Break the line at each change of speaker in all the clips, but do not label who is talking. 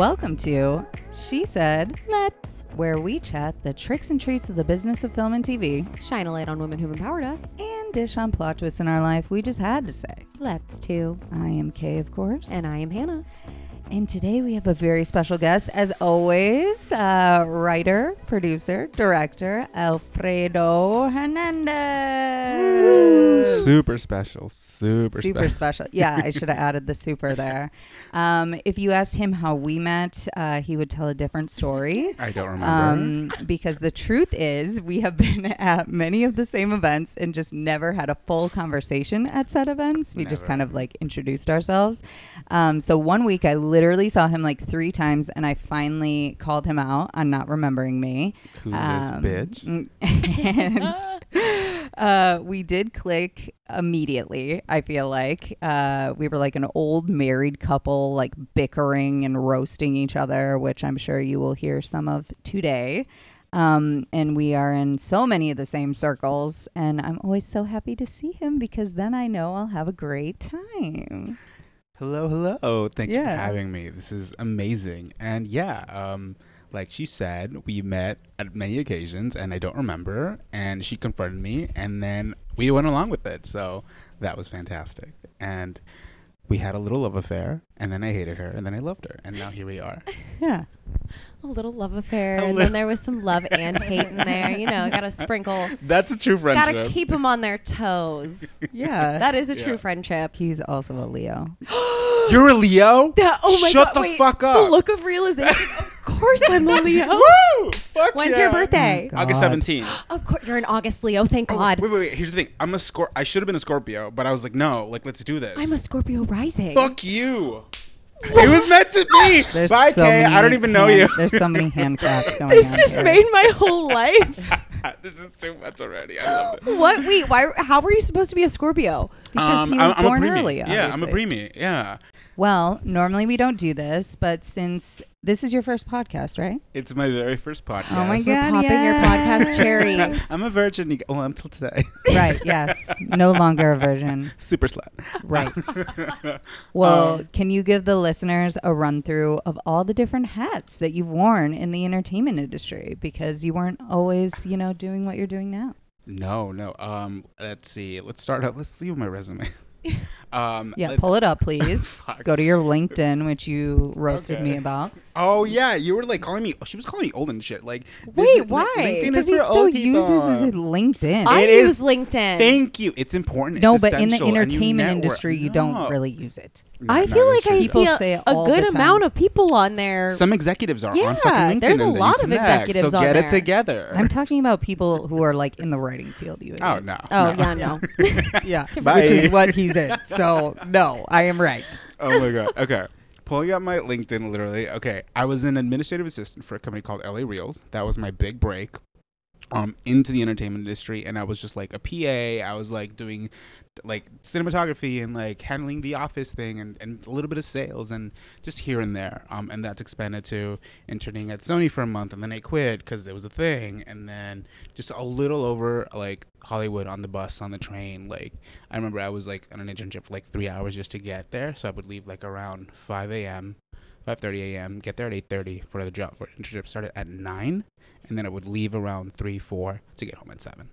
Welcome to She Said,
Let's
where we chat the tricks and treats of the business of film and TV
shine a light on women who've empowered us.
and dish on plot twists in our life we just had to say.
Let's too.
I am Kay, of course.
And I am Hannah.
And today we have a very special guest, as always, uh, writer, producer, director, Alfredo Hernandez.
Super special. Super,
Super
special.
special. Yeah, I should have added the super there. Um, if you asked him how we met, uh, he would tell a different story.
I don't remember.
Um, because the truth is, we have been at many of the same events and just never had a full conversation at said events. We just kind of like introduced ourselves. Um, so one week, I literally saw him like three times, and I finally called him out on not remembering me.
Who's
Um,
this bitch?
and uh, we did click immediately. I feel like uh, we were like an old married couple, like bickering and roasting each other, which I'm sure you will hear some of today. Um, and we are in so many of the same circles, and I'm always so happy to see him because then I know I'll have a great time.
Hello, hello. Thank you for having me. This is amazing. And yeah, um, like she said, we met at many occasions, and I don't remember. And she confronted me, and then we went along with it. So that was fantastic. And we had a little love affair, and then I hated her, and then I loved her, and now here we are.
Yeah.
A little love affair,
A
and
li-
then there was some love and hate in there. You know, gotta sprinkle,
That's a true friendship.
gotta keep them on their toes.
Yeah.
That is a
Yeah.
true friendship.
He's also a Leo.
You're a Leo?
That- oh my
Shut
God,
the
wait,
fuck up.
The look of realization. of course, I'm a Leo.
Woo! Fuck
When's
yeah.
your birthday?
Oh,
August 17th.
Of course, you're an August Leo. Thank
Oh,
God.
Wait, wait, wait. Here's the thing. I'm a Scor. I should have been a Scorpio, but I was like, no, like let's do this.
I'm a Scorpio rising.
Fuck you. It was meant to be.
There's
Bye,
so
Kay.
many
I don't even know
hand-
you.
There's so many hand claps going
This
on
just
here.
made my whole life.
this is too much already. I love it.
what? Wait, why? How were you supposed to be a Scorpio?
Because um, he was
I'm,
born
I'm a preemie.
early,
Yeah, I'm a
obviously.
preemie. Yeah,
Well, normally we don't do this, but since this is your first podcast, right?
it's my very first podcast.
Oh my
We're
God,
popping your podcast cherry.
I'm a virgin. you g- Well, until today.
right, yes. No longer a virgin.
Super slut.
Right. Well,
Um,
can you give the listeners a run through of all the different hats that you've worn in the entertainment industry? Because you weren't always, you know, doing what you're doing now.
No, no. Um, let's see. Let's start out. Let's see my resume. Um,
Yeah, pull it up, please. Go to your LinkedIn, which you roasted
Okay.
me about.
Oh yeah, you were like calling me. She was calling me old and shit. Like,
Wait,
this
why?
Because he
for
still
old
uses his. LinkedIn.
I
It
use
is-
LinkedIn.
Thank you. It's important.
no,
It's
but in the
essential, and you
entertainment industry, you
No.
don't really use it.
No,
I feel like I see a,
say
a good amount of people on there.
Some executives are on
Yeah,
fucking LinkedIn.
there's a lot of
connect,
executives
so
on
get
there.
it together.
I'm talking about people who are like in the writing field. You
oh
idiot.
no.
oh
no.
yeah, no.
yeah,
Bye.
which is what he's in. So no, I am right.
oh my god. Okay. Pulling up my LinkedIn, literally. Okay, I was an administrative assistant for a company called LA Reels. That was my big break, um, into the entertainment industry, and I was just like a PA. I was like doing, like cinematography and like handling the office thing and, and a little bit of sales and just here and there. Um, and that's expanded to interning at Sony for a month, and then I quit because it was a thing, and then just a little over like Hollywood on the bus on the train. Like I remember I was like on an internship for like three hours just to get there, so I would leave like around 5 a.m. 5:30 a.m. Get there at 8:30 for the job. For internship started at nine, and then I would leave around three, four to get home at seven.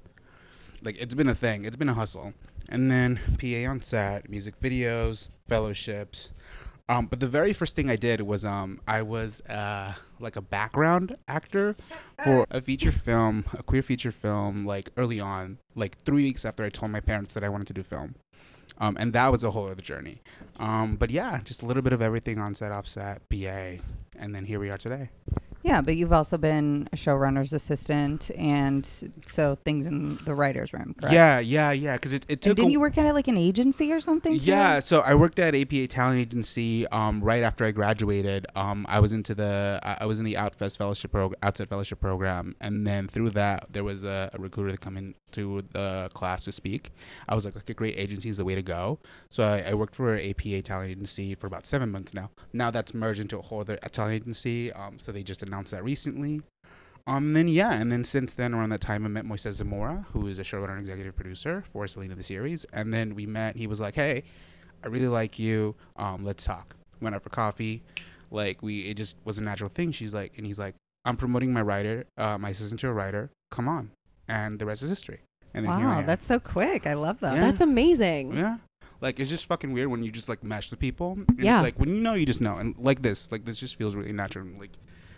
Like it's been a thing. It's been a hustle. And then PA on set, music videos, fellowships. Um, but the very first thing I did was um, I was uh, like a background actor for a feature film, a queer feature film, like early on, like three weeks after I told my parents that I wanted to do film. Um, and that was a whole other journey. Um, but yeah, just a little bit of everything on set, off set, PA, and then here we are today.
Yeah, but you've also been a showrunner's assistant, and so things in the writers' room. Correct?
Yeah, yeah, yeah. Because it, it
And didn't
a-
you work at like an agency or something? too?
Yeah, so I worked at APA Talent Agency um, right after I graduated. Um, I was into the I was in the Outfest Fellowship program, Outset Fellowship program, and then through that there was a, a recruiter to come into the class to speak. I was like, okay, great agency is the way to go. So I, I worked for APA Talent Agency for about seven months now. Now that's merged into a whole other talent agency. Um, so they just announced that recently. Um, then yeah, and then since then, around that time, I met Moises Zamora, who is a showrunner and executive producer for Selena the series. And then we met. He was like, "Hey, I really like you. Um, let's talk." Went out for coffee. Like we, it just was a natural thing. She's like, and he's like, I'm promoting my writer, uh, my assistant to a writer. Come on, and the rest is history. And then
Wow, that's so quick. I love that.
Yeah.
That's amazing.
Yeah. Like it's just fucking weird when you just like mesh with people. And
Yeah.
It's like when you know you just know. And like this, like this just feels really natural. Like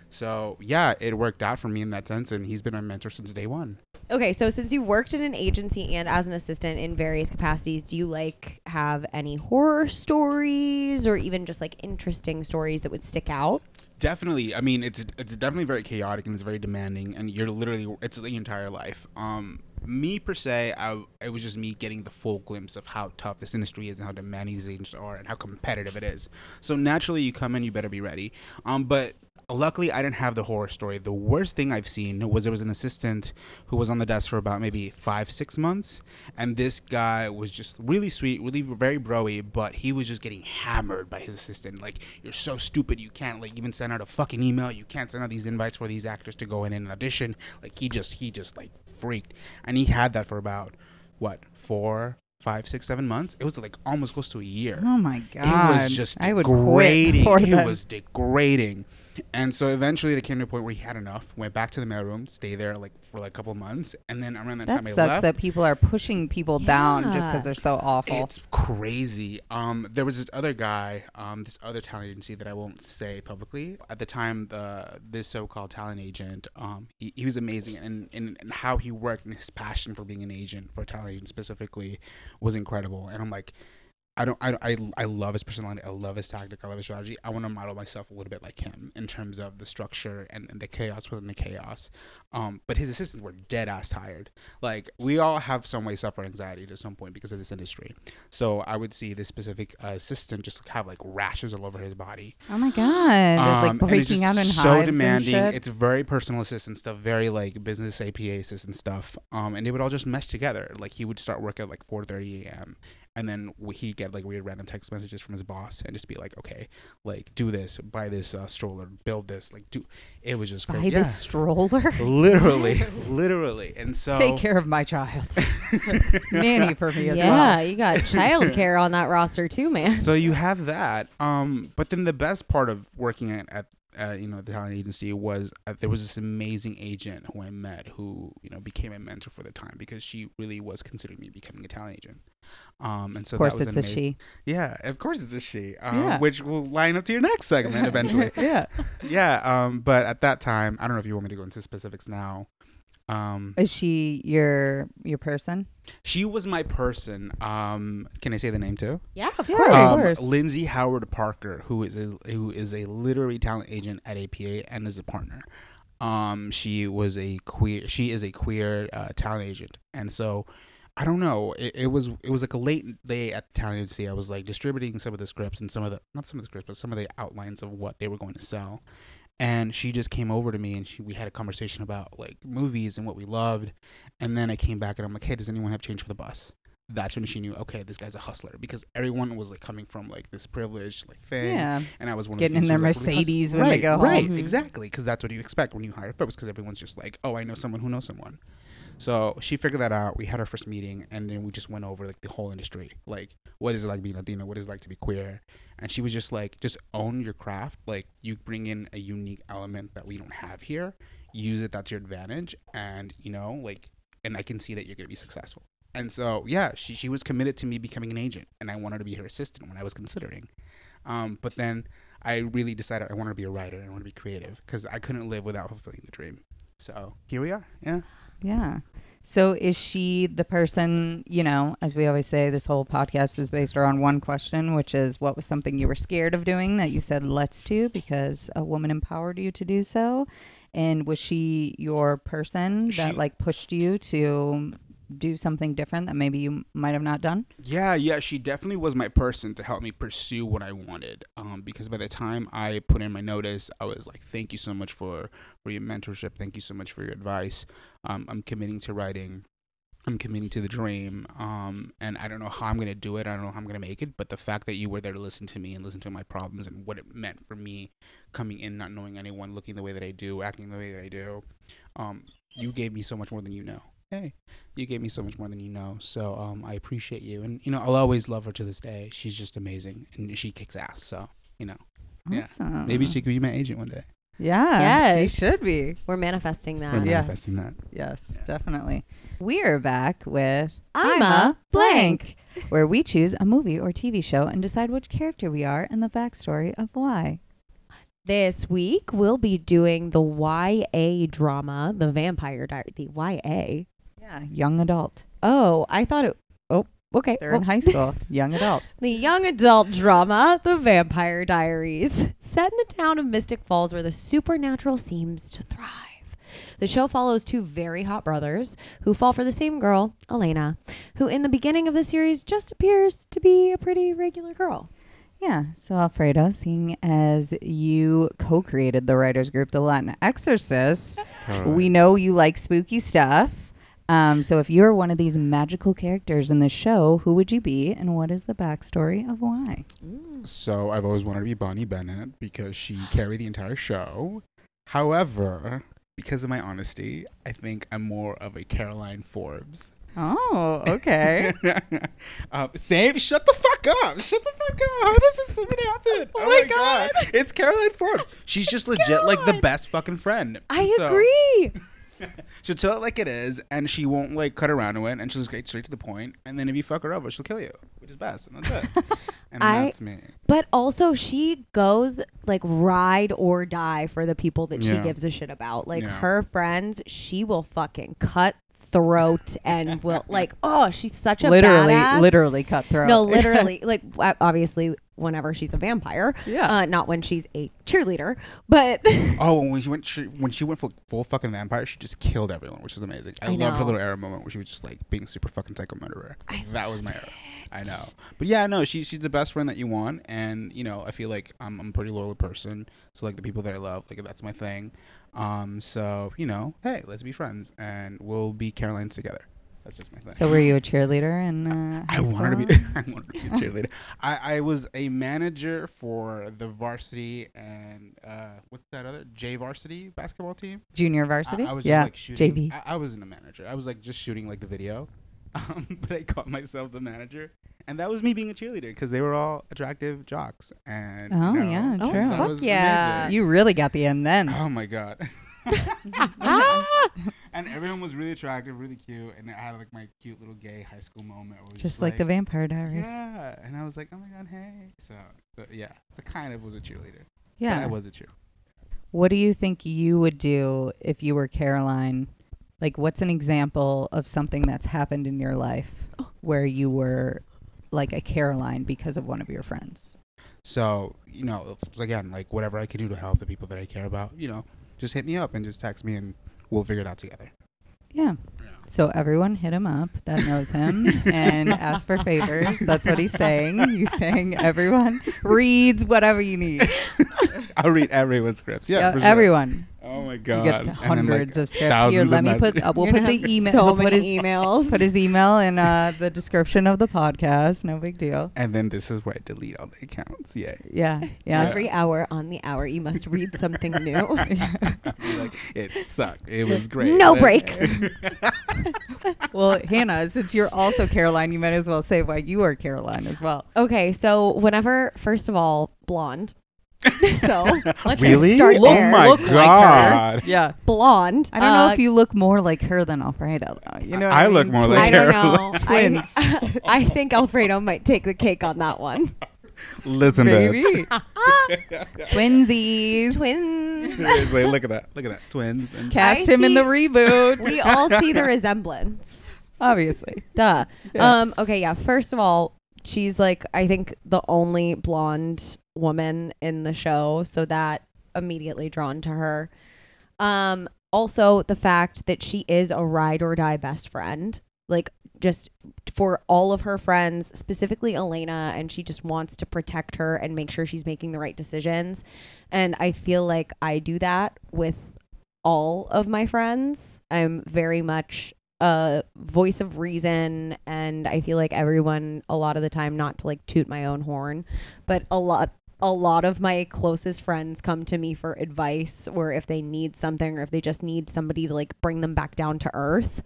so yeah, it worked out for me in that sense and he's been my mentor since day one.
Okay, so since you've worked in an agency and as an assistant in various capacities, do you like have any horror stories or even just like interesting stories that would stick out?
Definitely. I mean, it's it's definitely very chaotic and it's very demanding, and you're literally it's the entire life. Um, me per se, I it was just me getting the full glimpse of how tough this industry is and how demanding these agents are and how competitive it is. So naturally, you come in, you better be ready. Um, but luckily, I didn't have the horror story. The worst thing I've seen was there was an assistant who was on the desk for about maybe five six months, and this guy was just really sweet, really very broy, but he was just getting hammered by his assistant. Like, you're so stupid, you can't like even send out a fucking email, you can't send out these invites for these actors to go in and audition. Like, he just he just like freaked, and he had that for about what four. Five, six, seven months. It was like almost close to a year
Oh my god!
it was just
I would
degrading.
quit for
it
that.
was degrading. And so eventually they came to a point where he had enough, went back to the mailroom, stayed there like for like a couple months, and then around that,
That
time I
sucks
left.
that people are pushing people down just because they're so awful.
it's crazy. Um, there was this other guy, um, this other talent agency that I won't say publicly. At the time, the this so-called talent agent, um, he, he was amazing, and, and and how he worked and his passion for being an agent for a talent agent specifically was incredible. And I'm like, I don't, I, I, I love his personality. I love his tactic. I love his strategy. I want to model myself a little bit like him in terms of the structure and, and the chaos within the chaos. Um, but his assistants were dead ass tired. Like we all have some way suffer anxiety to some point because of this industry. So I would see this specific uh, assistant just have like rashes all over his body.
oh my god!
Um,
like breaking out in
so demanding. It's very personal assistant stuff, very like business APA assistant stuff. Um, and they would all just mesh together. Like he would start work at like 4:30 a.m. and then he'd get like weird random text messages from his boss and just be like, okay, like do this, buy this uh, stroller, build this, like do. It was just
Buy
crazy.
this stroller.
literally, literally, and so
Take care of my child. Nanny for me as
yeah,
well.
you got childcare on that roster too, man.
so you have that. Um, but then the best part of working at, at uh, you know the talent agency was uh, there was this amazing agent who I met who you know became a mentor for the time because she really was considering me becoming a talent agent. Um, and so
of course,
that was
it's a she.
Yeah, of course it's a she. Um,
Yeah.
which will line up to your next segment eventually.
yeah.
yeah. Um, but at that time, I don't know if you want me to go into specifics now. Um,
Is she your your person?
she was my person. Um, can I say the name too?
Yeah, of
Yeah,
course.
of
um,
course.
Lindsay Howard Parker, who is a who is a literary talent agent at APA and is a partner. Um, she was a queer. She is a queer uh, talent agent, and so I don't know. It, it was it was like a late day at the talent agency. I was like distributing some of the scripts and some of the not some of the scripts, but some of the outlines of what they were going to sell. And she just came over to me and she, we had a conversation about like movies and what we loved. And then I came back and I'm like, hey, does anyone have change for the bus? that's when she knew, okay, this guy's a hustler because everyone was like coming from like this privileged like thing,
Yeah.
and I was one
Getting
of
in
the
their
few, like, really hus-
Mercedes when they
right,
go
right,
home. Mhm.
exactly, because that's what you expect when you hire folks, because everyone's just like, oh, I know someone who knows someone. So she figured that out. We had our first meeting, and then we just went over like the whole industry, like what is it like being Latino, what is it like to be queer, and she was just like, just own your craft. Like you bring in a unique element that we don't have here, use it. That's your advantage, and you know, like, and I can see that you're gonna be successful. And so, yeah, she, she was committed to me becoming an agent, and I wanted to be her assistant when I was considering. Um, but then I really decided I wanted to be a writer. I want to be creative because I couldn't live without fulfilling the dream. So here we are. Yeah.
Yeah. So is she the person, you know, as we always say, this whole podcast is based around one question, which is what was something you were scared of doing that you said let's do because a woman empowered you to do so? And was she your person that
She-
like pushed you to do something different that maybe you might have not done?
Yeah, yeah, she definitely was my person to help me pursue what I wanted. Um, because by the time I put in my notice, I was like, "Thank you so much for for your mentorship. Thank you so much for your advice. Um, I'm committing to writing. I'm committing to the dream. Um, and I don't know how I'm gonna do it. I don't know how I'm gonna make it. But the fact that you were there to listen to me and listen to my problems and what it meant for me coming in, not knowing anyone, looking the way that I do, acting the way that I do, um, you gave me so much more than you know. Hey, you gave me so much more than you know. So um, I appreciate you, and you know I'll always love her to this day. She's just amazing, and she kicks ass. So you know, Yeah.
Awesome.
Maybe she could be my agent one day.
Yeah.
Yes.
She should be.
We're manifesting that.
We're
Yes.
manifesting that.
Yes, definitely. We're back with
I'm a blank.
where we choose a movie or TV show and decide which character we are and the backstory of why.
This week we'll be doing the YA drama, The Vampire Diary. The YA.
Yeah, young adult.
Oh, I thought it. Oh, okay.
They're
well,
in high school. young adult.
The young adult drama, The Vampire Diaries, set in the town of Mystic Falls where the supernatural seems to thrive. The show follows two very hot brothers who fall for the same girl, Elena, who in the beginning of the series just appears to be a pretty regular girl.
Yeah. So Alfredo, seeing as you co-created the writers group, The Latin Exorcists, we know you like spooky stuff. Um, so if you're one of these magical characters in the show, who would you be, and what is the backstory of why?
So I've always wanted to be Bonnie Bennett because she carried the entire show. However, because of my honesty, I think I'm more of a Caroline Forbes.
Oh, okay.
um. Shut the fuck up. Shut the fuck up. How does this even happen?
Oh my God.
It's Caroline Forbes. She's just legit like the best fucking friend.
I
so
agree.
She'll tell it like it is, and she won't like cut around to it, and she'll just get straight to the point. And then if you fuck her over, she'll kill you, which is best, and that's it. and
I-
that's me.
But also, she goes like ride or die for the people that she
Yeah.
gives a shit about. Like
Yeah.
her friends, she will fucking cut throat and will like. Oh, she's such a
literally,
badass.
literally cutthroat.
No, literally, like o- obviously, whenever she's a vampire,
Yeah.
uh, not when she's a cheerleader, but
Oh, when she went, she, when she went full, full fucking vampire, she just killed everyone, which is amazing. I,
I
loved her little era moment where she was just like being super fucking psycho murderer. that was my era. I know, but yeah, no, she, she's the best friend that you want, and you know, I feel like I'm, I'm a pretty loyal person, so like the people that I love, like that's my thing. Um, so you know, hey, let's be friends, and we'll be Carolines together. That's just my thing.
So were you a cheerleader in uh,
I wanted to be. I wanted to be a cheerleader. I, I was a manager for the varsity and uh, what's that other J varsity basketball team.
junior varsity.
I was
yeah,
just like shooting.
JV.
I, I wasn't a manager. I was like just shooting like the video, um, but I called myself the manager, and that was me being a cheerleader because they were all attractive jocks. And
Oh,
you know,
yeah,
Oh,
true.
that
fuck yeah.
amazing.
you really got the end then.
Oh my god. And everyone was really attractive, really cute, and I had like my cute little gay high school moment. Where it
just like the Vampire Diaries.
Yeah, and I was like, oh my god, hey. So, but yeah, so kind of was a cheerleader.
Yeah.
but I was a cheerleader.
What do you think you would do if you were Caroline? Like, what's an example of something that's happened in your life where you were like a Caroline because of one of your friends?
So you know, again, like whatever I can do to help the people that I care about, you know, just hit me up and just text me, and we'll figure it out together.
Yeah. So everyone hit him up that knows him and ask for favors. That's what he's saying. He's saying everyone reads whatever you need.
I'll read everyone's scripts. Yeah,
Yeah,
for sure.
Everyone.
Oh my god!
You
god,
get
And then, like,
hundreds of scripts. Here, let
of
me put. Uh, we'll put the email.
So
we'll put
many
his,
emails.
put his email in uh, the description of the podcast. No big deal.
And then this is where I delete all the accounts. Yeah.
Yeah, yeah.
Every hour on the hour, you must read something new.
like it sucked. It was great.
No breaks.
well, Hannah, since you're also Caroline, you might as well say why you are Caroline as well.
Okay, so whenever, first of all, blonde. so let's
really?
just start
oh
there.
my
Look like her.
god.
Yeah.
blonde.
I don't know
Uh,
if you look more like her than Alfredo. Though. You know, what
I
I,
look
mean?
more like
I don't know.
Twins.
I, I think Alfredo might take the cake on that one.
Listen,
Baby.
bitch.
Twinsies.
Twins.
Seriously, look at that. Look at that. Twins and
Cast
I
him in the reboot.
we all see the resemblance.
Obviously.
Duh.
Yeah.
Um. Okay. Yeah. First of all, she's like I think the only blonde woman in the show, so that immediately drawn to her. Um. Also, the fact that she is a ride or die best friend, like just for all of her friends, specifically Elena, and she just wants to protect her and make sure she's making the right decisions. And I feel like I do that with all of my friends. I'm very much a voice of reason and I feel like everyone a lot of the time not to like toot my own horn, but a lot a lot of my closest friends come to me for advice or if they need something or if they just need somebody to like bring them back down to earth.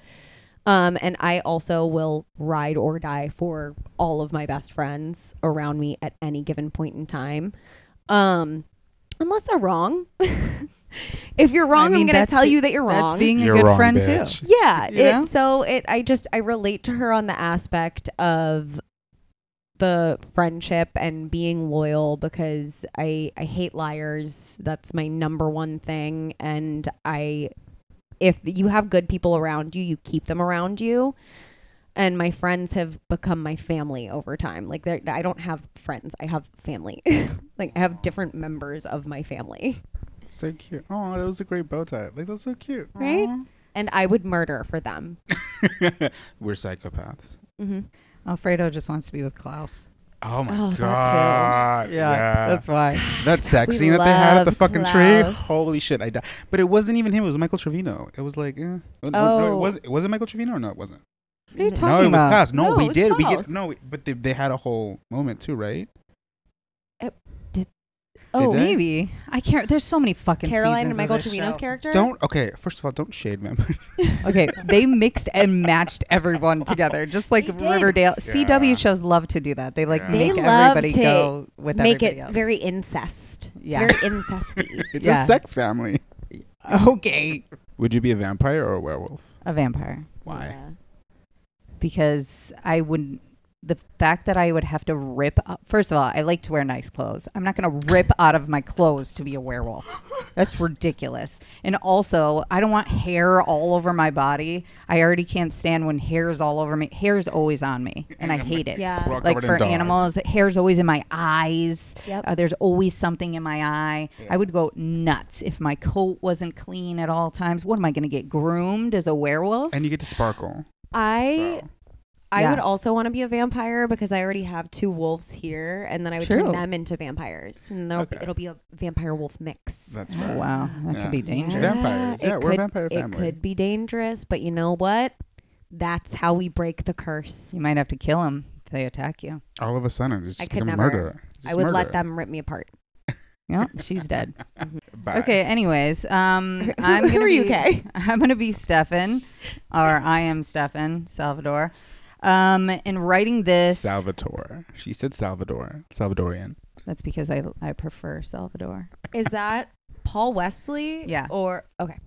Um, and I also will ride or die for all of my best friends around me at any given point in time. Um, Unless they're wrong. if you're wrong,
I mean,
I'm going to tell
be-
you that you're wrong.
That's being a
You're
good
wrong,
friend
bitch.
too.
yeah.
You know?
It, so it. I just I relate to her on the aspect of the friendship and being loyal because I I hate liars. That's my number one thing. And I, if you have good people around you, you keep them around you. And my friends have become my family over time. Like they're- I don't have friends, I have family. like I have different members of my family.
So cute. Oh, that was a great bow tie. Like that's so cute.
Right? And I would murder for them.
We're psychopaths.
Mm-hmm.
Alfredo just wants to be with Klaus.
Oh my
Oh, that too.
god.
that's why.
that sex scene that they had at the fucking tree. Holy shit! I died. But it wasn't even him. It was Michael Trevino. It was like, eh. Oh, no, no,
Oh.
it was. It Michael Trevino or no? It wasn't.
What are you
no,
talking
it was? Klaus. No,
No,
we
it
did. We get no, but they, they had a whole moment too, right?
Oh,
Did they?
Maybe I can't. There's so many fucking
Caroline
seasons
and
of
Michael
this
Trevino's
show.
character.
Don't. Okay, first of all, don't shade them.
Okay, they mixed and matched everyone together, just like
They did.
Riverdale.
Yeah.
CW shows love to do that. They like
Yeah.
They
make
love
everybody
to
go with
make
everybody
it
else.
very incest.
Yeah.
It's very incesty.
it's
Yeah.
a sex family.
okay.
Would you be a vampire or a werewolf?
A vampire,
Why?
Yeah.
because I would. The fact that I would have to rip. Up, first of all, I like to wear nice clothes. I'm not going to rip out of my clothes to be a werewolf. That's ridiculous. And also, I don't want hair all over my body. I already can't stand when hair is all over me. Hair is always on me, and I hate it.
Yeah.
We're
like
covered
for
in dog.
animals hair's always in my eyes
Yep.
uh, there's always something in my eye
Yeah.
i would go nuts if my coat wasn't clean at all times what am i going to get groomed as a werewolf
And you get to sparkle.
I
so.
I
Yeah.
would also want to be a vampire because I already have two wolves here, and then I would
True.
turn them into vampires, and there'll be-
Okay.
it'll be a vampire wolf mix.
That's
oh,
right.
wow that
Yeah.
could be dangerous
Yeah. Vampires.
it
we're a
could-
vampire
It could be dangerous, but you know what? That's how we break the curse.
you might have to kill them if they attack you
All of a sudden, it's
I
just
could
become a
never.
murderer. It's
I
just
would
murder.
let them rip me apart.
yeah she's dead
Bye.
okay anyways um i'm
who
gonna
are
be
you, Kay?
i'm gonna be stefan or i am stefan salvador um in writing this
Salvatore. She said Salvador. Salvadorian.
that's because i i prefer salvador
Is that Paul Wesley?
Yeah.
Or okay,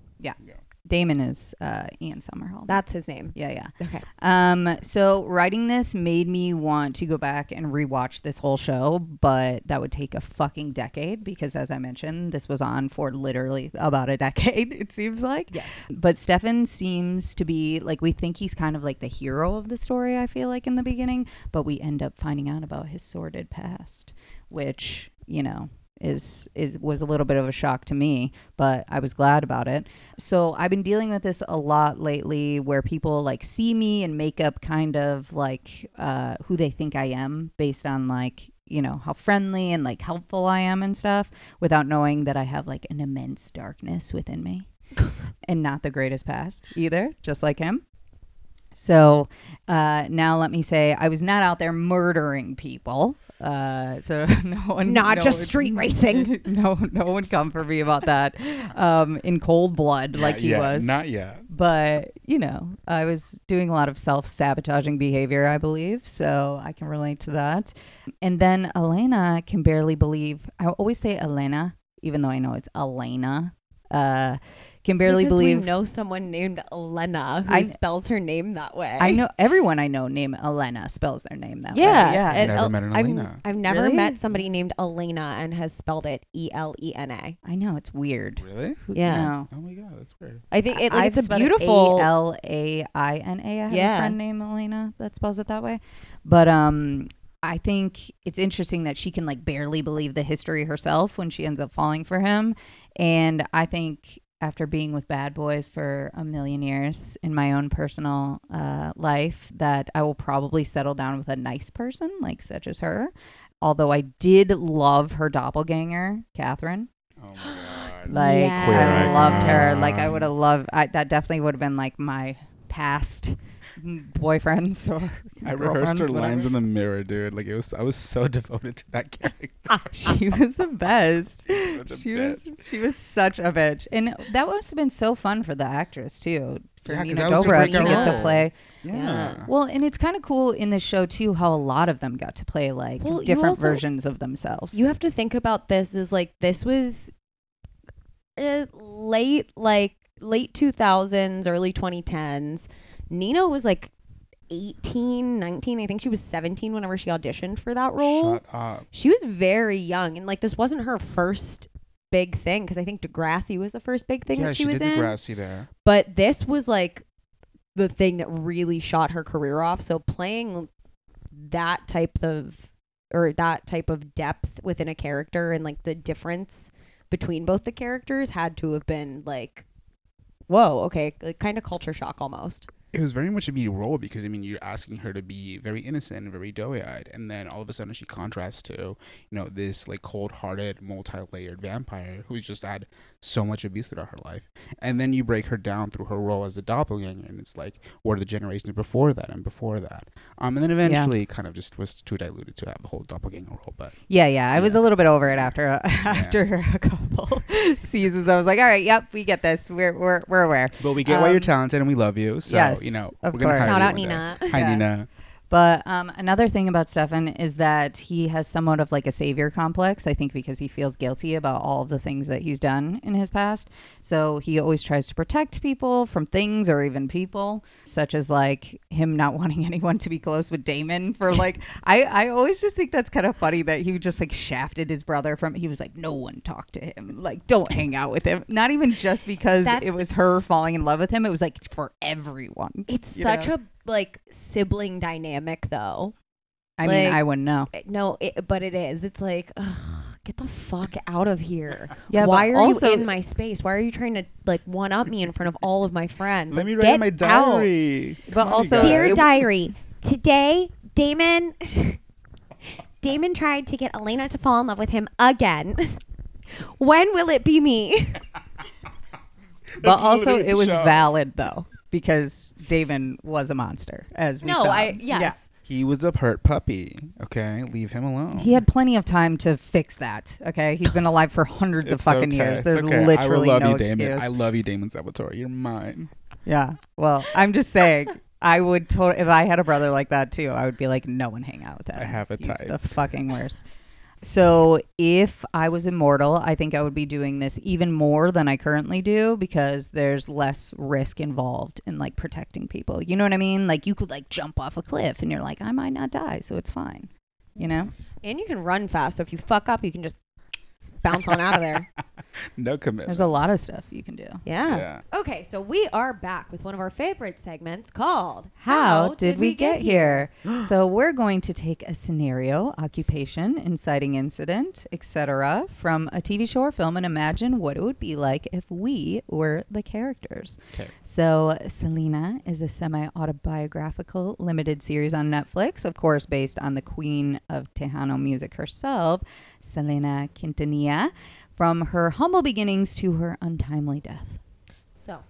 damon is uh ian somerhalder
that's his name.
yeah yeah
Okay.
Um, so writing this made me want to go back and rewatch this whole show, but that would take a fucking decade because, as I mentioned, this was on for literally about a decade. It seems like.
Yes.
But Stefan seems to be like we think he's kind of like the hero of the story. I feel like in the beginning, but we end up finding out about his sordid past, which you know is is was a little bit of a shock to me, but I was glad about it. So I've been dealing with this a lot lately, where people like see me and make up kind of like uh, who they think I am based on like you know how friendly and like helpful I am and stuff, without knowing that I have like an immense darkness within me, and not the greatest past either, just like him. So uh, now let me say I was not out there murdering people. Uh, so no one,
Not
no
just
one-
street racing.
No, no one come for me about that. Um, in cold blood, like
Not
he
yet,
was.
Not yet.
but you know, I was doing a lot of self-sabotaging behavior, I believe, so I can relate to that. And then Elena can barely believe. I always say Elena, even though I know it's Elena. Uh, can barely
because
believe.
we know someone named Elena who
I-
spells her name that way.
I know everyone I know named Elena spells their name that way.
Yeah,
way. Yeah.
and
Never
El-
met an
I've,
Elena.
I've never
Really?
met somebody named Elena and has spelled it E L E N A.
I know it's weird.
Really?
Yeah.
no.
Oh my god, that's weird.
I think it, like, it's a beautiful.
A-L-A-I-N-A. I have
Yeah.
a friend named Elena that spells it that way. But um, I think it's interesting that she can like barely believe the history herself when she ends up falling for him. And I think after being with bad boys for a million years in my own personal uh, life, that I will probably settle down with a nice person like such as her. Although I did love her doppelganger, Catherine.
Oh my god.
Like
Queer
I loved her. Like I would have loved. I, that definitely would have been like my past boyfriends or
I rehearsed
girlfriends,
her
whatever.
lines in the mirror, dude. Like it was, I was so devoted to that character.
she was the best.
Such a
She was she was such a bitch, and that must have been so fun for the actress too. for
Yeah, 'cause
Nina
that was her
Dobrev to get to play.
Yeah.
Well, and it's kind of cool in this show too how a lot of them got to play like
Well,
different
also-
versions of themselves.
You have to think about this as like this was uh, late like late 2000s, early 2010s. Nina was like 18, 19. I think she was 17 whenever she auditioned for that role.
Shut up.
She was very young and like this wasn't her first big thing because I think Degrassi was the first big thing
yeah,
that she,
she,
was
did
in.
Degrassi there.
But this was like the thing that really shot her career off. So playing that type of or that type of depth within a character and like the difference between both the characters had to have been like whoa, okay, like kind of culture shock almost.
It was very much a meaty role because I mean you're asking her to be very innocent and very doe-eyed, and then all of a sudden she contrasts to you know this like cold-hearted, multi-layered vampire who's just had so much abuse throughout her life, and then you break her down through her role as a doppelganger, and it's like what are the generations before that and before that, um, and then eventually it kind of just was too diluted to have the whole doppelganger role, but
yeah, yeah. I was a little bit over it after after a couple seasons. I was like, all right, yep, we get this. We're we're we're aware.
but we get why you're
Um,
talented and we love you, so
yes,
you know
of
we're gonna hire
Shout
you
out
one day.
Nina.
Hi
Yeah.
Nina.
But um, another thing about Stefan is that he has somewhat of like a savior complex. I think because he feels guilty about all of the things that he's done in his past. So he always tries to protect people from things or even people, such as like him not wanting anyone to be close with Damon. For like, I I always just think that's kind of funny that he just like shafted his brother from. He was like, no one talk to him. Like, don't hang out with him. Not even just because
That's-
it was her falling in love with him. It was like for everyone.
It's such
know?
a like sibling dynamic though.
I mean,
Like-
I wouldn't know.
Eh, no, it, but it is. It's like, ugh, get the fuck out of here.
Yeah,
Why
but
are
also-
you in my space? Why are you trying to like one up me in front of all of my friends?
Let
Like,
me write in my
out.
diary.
But
Come on, you
also-
guys.
Dear
it-
diary, today Damon Damon tried to get Elena to fall in love with him again. when will it be me?
But
That's
also,
literally
it
the
was
show.
valid though because Damon was a monster, as we
no,
saw.
I yes.
He was a hurt puppy. Okay, leave him alone.
He had plenty of time to fix that. Okay, he's been alive for hundreds of fucking
okay,
years.
it's
There's
okay.
literally
I love
no
you, Damon.
excuse.
I love you, Damon Salvatore. You're mine.
yeah. Well, I'm just saying. I would totally if I had a brother like that too. I would be like, no one hang out with that.
I have a
He's
type.
the fucking worst. So if I was immortal, I think I would be doing this even more than I currently do because there's less risk involved in like protecting people. You know what I mean? Like you could like jump off a cliff and you're like, I might not die, so it's fine. You know?
And you can run fast, so if you fuck up, you can just bounce on out of there.
No commitment.
There's a lot of stuff you can do.
Yeah.
Yeah.
Okay, so we are back with one of our favorite segments called
How did we get here? so we're going to take a scenario, occupation, inciting incident, etc., from a TV show or film and imagine what it would be like if we were the characters.
Okay.
So Selena is a semi-autobiographical limited series on Netflix, of course based on the queen of Tejano music herself, Selena Quintanilla, from her humble beginnings to her untimely death.
So,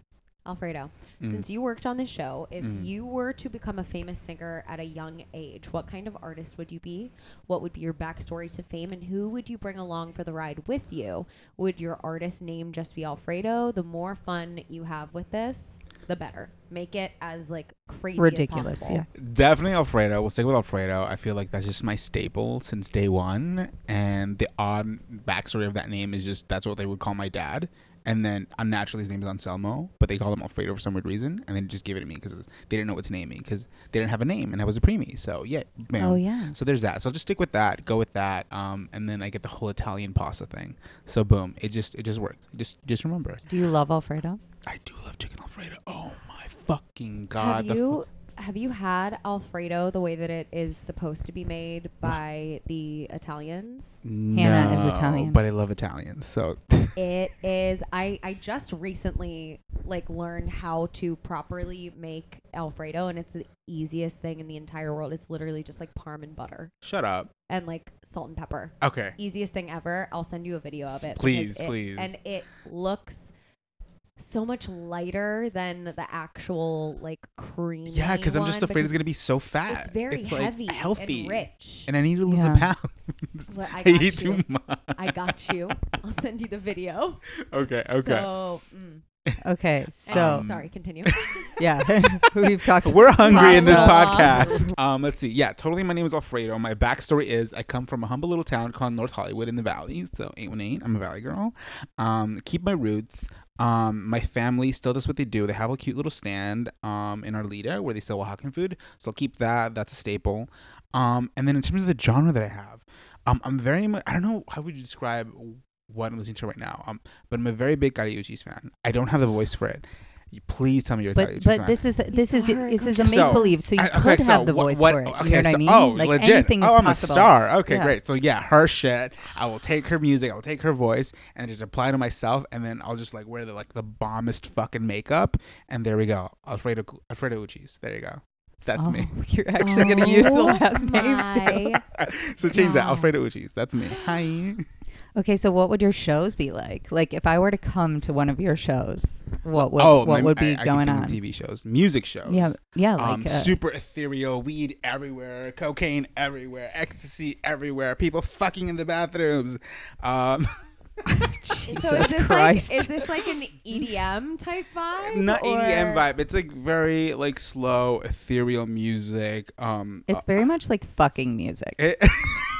Alfredo,
Mm.
since you worked on the show, if
Mm.
you were to become a famous singer at a young age, what kind of artist would you be? What would be your backstory to fame, and who would you bring along for the ride with you? Would your artist name just be Alfredo? The more fun you have with this, the better. Make it as like crazy
Ridiculous,
as possible.
yeah.
Definitely Alfredo. We'll stick with Alfredo. I feel like that's just my staple since day one. And the odd backstory of that name is just that's what they would call my dad. And then unnaturally his name is Anselmo, but they called him Alfredo for some weird reason, and then just give it to me because they didn't know what to name me because they didn't have a name, and I was a preemie. So yeah, man.
Oh yeah.
So there's that. So I'll just stick with that. Go with that. Um, and then I get the whole Italian pasta thing. So boom, it just it just worked. Just just remember.
Do you love Alfredo?
I do love chicken Alfredo. Oh my fucking god.
Have
the fu-
you have you had Alfredo the way that it is supposed to be made by the Italians?
Hannah is
No,
Italian.
but I love Italians. So
It is. I I just recently like learned how to properly make Alfredo, and it's the easiest thing in the entire world. It's literally just like parm and butter
shut up.
and like salt and pepper.
Okay.
Easiest thing ever. I'll send you a video of it.
Please,
it-
please.
And it looks so much lighter than the actual like cream.
Yeah, because I'm just afraid it's gonna be so fat.
It's very
like,
heavy,
healthy,
and rich.
and I need to lose
Yeah.
a pound.
Well, I
I
got
eat
you.
too much.
I got you. I'll send you the video.
Okay. Okay.
So, mm.
Okay, so
Um,
sorry, continue.
yeah, we've talked.
We're hungry in this podcast. Um, let's see. Yeah, totally. My name is Alfredo. My backstory is I come from a humble little town called North Hollywood in the Valley. So 818. I'm a Valley girl. Um, keep my roots. Um, my family still does what they do. They have a cute little stand um in Arleta where they sell Oaxacan food. So I'll keep that. That's a staple. Um, and then in terms of the genre that I have, um, I'm very. I don't know how would you describe what I'm listening to right now. Um, but I'm a very big Kali Uchis fan. I don't have the voice for it. You please tell me you're a
But
Kali
Uchis
but
this is this is this is a make
So,
believe, so you
I-
could
so
have the
what-
voice
what-
for it.
Okay,
you know what
so,
I mean?
Oh,
like
legit.
anything is
oh, I'm
possible.
a star. Okay,
Yeah.
great. So yeah, her shit. I will take her music. I'll take her voice and just apply to myself, and then I'll just like wear the like the bombest fucking makeup, and there we go. Alfredo Alfredo Uchis. There you go. That's
oh,
me.
You're actually gonna use the
Oh
last name too.
so change that. Alfredo Uchis. That's me. Hi.
Okay, so what would your shows be like? Like if I were to come to one of your shows, what would
oh,
what
my-
would be
I, I
going on?
TV shows, music shows.
Yeah, yeah, like
um,
uh,
super ethereal, weed everywhere, cocaine everywhere, ecstasy everywhere, people fucking in the bathrooms. Um,
Jesus
so is this
Christ.
like is this like an EDM type vibe?
not EDM vibe. It's like very like slow, ethereal music. Um,
it's very much like fucking music.
it,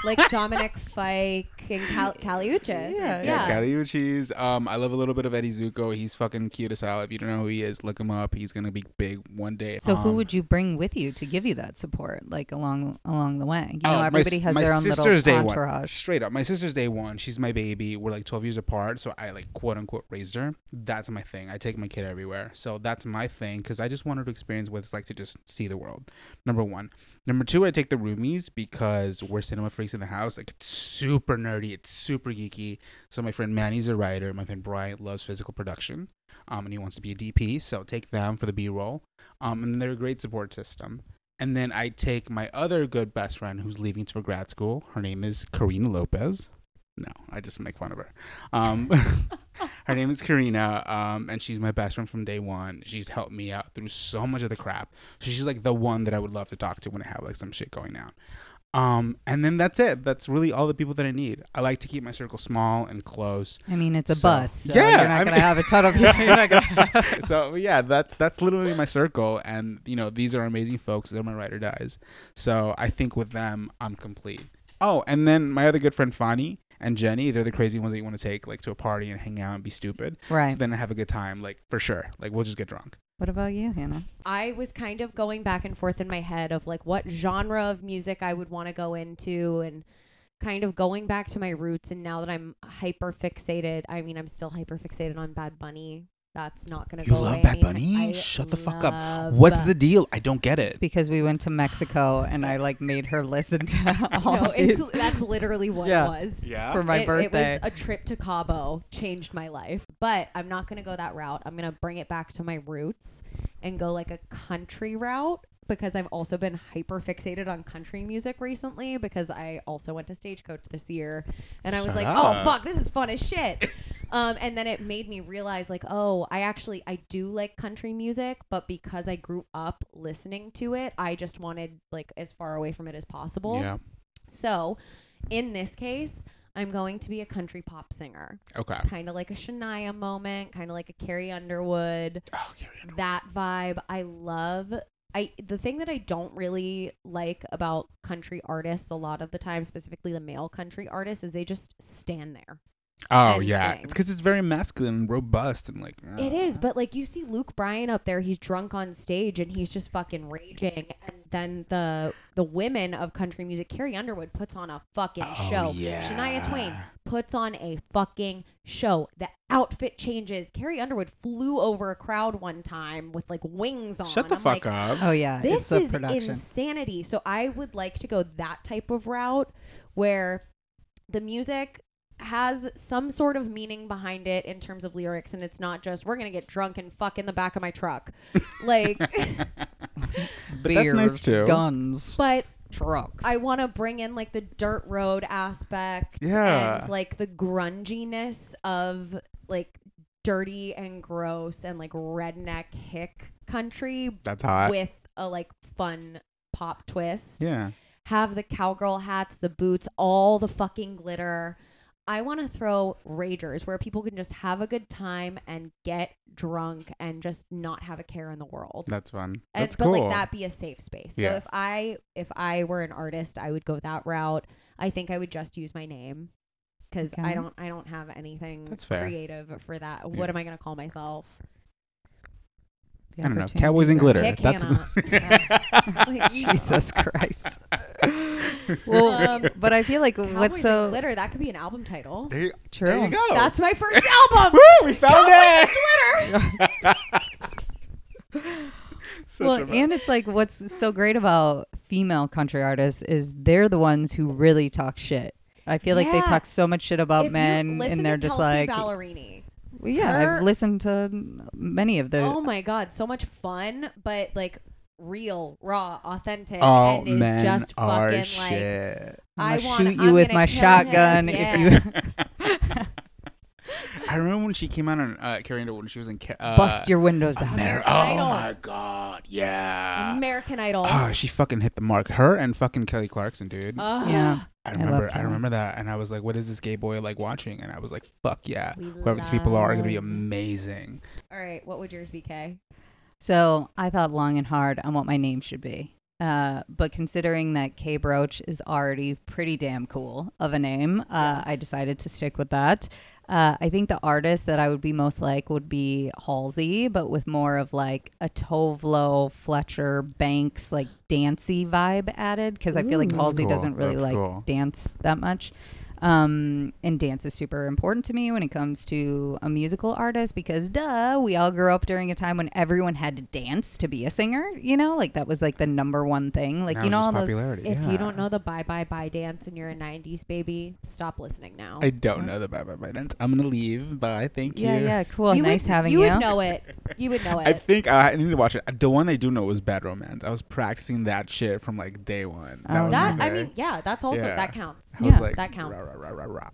like Dominic Fike and Cal- Kali Uchis.
Yeah,
yeah,
yeah.
Kali Uchis. Um, I love a little bit of Eddie Zuko. He's fucking cute as hell. If you don't know who he is, look him up. He's gonna be big one day.
So who
Um,
would you bring with you to give you that support, like along along the way? You know,
Oh, my
everybody
s-
has
my
their own little
sister's day one.
entourage.
Straight up, my sister's day one. She's my baby. We're like twelve years apart, so I like quote unquote raised her. That's my thing. I take my kid everywhere, so that's my thing because I just want her to experience what it's like to just see the world. Number one. Number two, I take the roomies because we're cinema freaks in the house. Like it's super nerdy. It's super geeky. So my friend Manny's a writer. My friend Brian loves physical production, um, and he wants to be a DP. So take them for the B roll. Um, and they're a great support system. And then I take my other good best friend who's leaving for grad school. Her name is Karina Lopez. No, I just make fun of her. Um, her name is Karina, um, and she's my best friend from day one. She's helped me out through so much of the crap. So she's like the one that I would love to talk to when I have like some shit going down. Um, and then that's it. That's really all the people that I need. I like to keep my circle small and close.
I mean, it's a
So-
bus. So
Yeah,
you're not
I
gonna
mean-
have a ton of. Gonna.
so yeah, that's that's literally my circle, and you know these are amazing folks. They're my ride or dies. So I think with them, I'm complete. Oh, and then my other good friend Fani and Jenny, they're the crazy ones that you want to take like to a party and hang out and be stupid.
right.
So then have a good time, like for sure. Like we'll just get drunk.
What about you, Hannah?
I was kind of going back and forth in my head of like what genre of music I would want to go into and kind of going back to my roots and now that I'm hyper fixated, I mean I'm still hyper fixated on Bad Bunny. That's not gonna
You
go
love
away
Bad Bunny?
I
Shut the fuck up.
love
What's the deal? I don't get
It's
it.
because we went to Mexico and I like made her listen to all
No, it's
these
that's literally what
Yeah.
it was.
Yeah.
for my
it,
birthday.
It was a trip to Cabo, changed my life. But I'm not going to go that route. I'm going to bring it back to my roots and go like a country route because I've also been hyper fixated on country music recently because I also went to Stagecoach this year and I was
Shut
like,
up.
oh, fuck, this is fun as shit. Um, and then it made me realize like, oh, I actually, I do like country music, but because I grew up listening to it, I just wanted like as far away from it as possible.
Yeah.
So, in this case, I'm going to be a country pop singer,
Okay.
kind of like a Shania moment, kind of like a Carrie Underwood,
Oh, Carrie Underwood.
that vibe. I love. I the thing that I don't really like about country artists a lot of the time, specifically the male country artists, is they just stand there.
Oh
and
yeah,
sing.
it's because it's very masculine, and robust, and like.
It
uh,
is, but like you see Luke Bryan up there, he's drunk on stage and he's just fucking raging. And then the the women of country music, Carrie Underwood puts on a fucking
Oh,
show.
yeah.
Shania Twain puts on a fucking show. The outfit changes. Carrie Underwood flew over a crowd one time with like wings on.
Shut the
I'm
fuck
like,
up.
oh yeah,
This
it's a
is
production.
insanity. So I would like to go that type of route where the music has some sort of meaning behind it in terms of lyrics and it's not just we're gonna get drunk and fuck in the back of my truck like
But that's nice too.
guns,
but
trucks.
i want to bring in like the dirt road aspect
Yeah.
and like the grunginess of like dirty and gross and like redneck hick country
That's hot.
with a like fun pop twist
yeah.
have the cowgirl hats, the boots, all the fucking glitter. I want to throw ragers where people can just have a good time and get drunk and just not have a care in the world.
That's fun.
And-
That's
but
cool.
like that be a safe space. So if I if I were an artist, I would go that route. I think I would just use my name because I don't I don't have anything
That's fair.
creative for that.
Yeah.
What am I gonna call myself?
I don't know. Cowboys and glitter.
Pick
That's
Like,
Jesus Christ. well,
Um,
but I feel like
Cowboys
what's so
glitter? That could be an album title.
there, you,
true.
there you go.
That's my first album.
Woo, we found it. Such
well, and it's like what's so great about female country artists is they're the ones who really talk shit. I feel like they talk so much shit about
If
men,
listen
and they're
to
just
Kelsey
like,
Ballerini.
well, yeah,
her-
I've listened to many of the.
oh my god, so much fun, but like real, raw, authentic,
All
and is
men
just
are
fucking like
shit.
I
I'm gonna
want
shoot you with my shotgun if you
I remember when she came out on uh, Carrie Underwood when she was in Ca- uh,
bust your windows out.
Amer-
American
oh
Idol.
my god, yeah.
American Idol.
Oh, she fucking hit the mark. Her and fucking Kelly Clarkson, dude.
Ugh.
Yeah.
I
love
remember. I,
Kelly.
remember that, and I was like, "What is this gay boy like watching?" And I was like, "Fuck yeah,
We
whoever these people are are gonna be amazing."
All right, what would yours be, Kay?
So I thought long and hard on what my name should be. Uh, but considering that K Broch is already pretty damn cool of a name, uh, I decided to stick with that. Uh, I think the artist that I would be most like would be Halsey, but with more of like a Tove Lo, Fletcher, Banks, like dancey vibe added. Because I feel like Halsey
cool.
doesn't really
That's
like
cool.
dance that much. Um, and dance is super important to me when it comes to a musical artist because, duh, we all grew up during a time when everyone had to dance to be a singer. You know, like that was like the number one thing. Like
Now
you
it's
know,
just
all those.
popularity.
If
yeah.
you don't know the Bye Bye Bye dance and you're a 90s baby, stop listening now.
I don't know the bye bye bye dance. I'm gonna leave. Bye. Thank you.
yeah, yeah, cool.
you
nice
would,
having
you.
you.
would know it. You would know it.
I
it.
think I need to watch it. The one I do know was Bad Romance. I was practicing that shit from like day one.
Oh,
was
that I
day.
mean, yeah, that's also
Yeah.
that counts.
I was
Yeah.
like,
That counts.
Rah, rah, rah.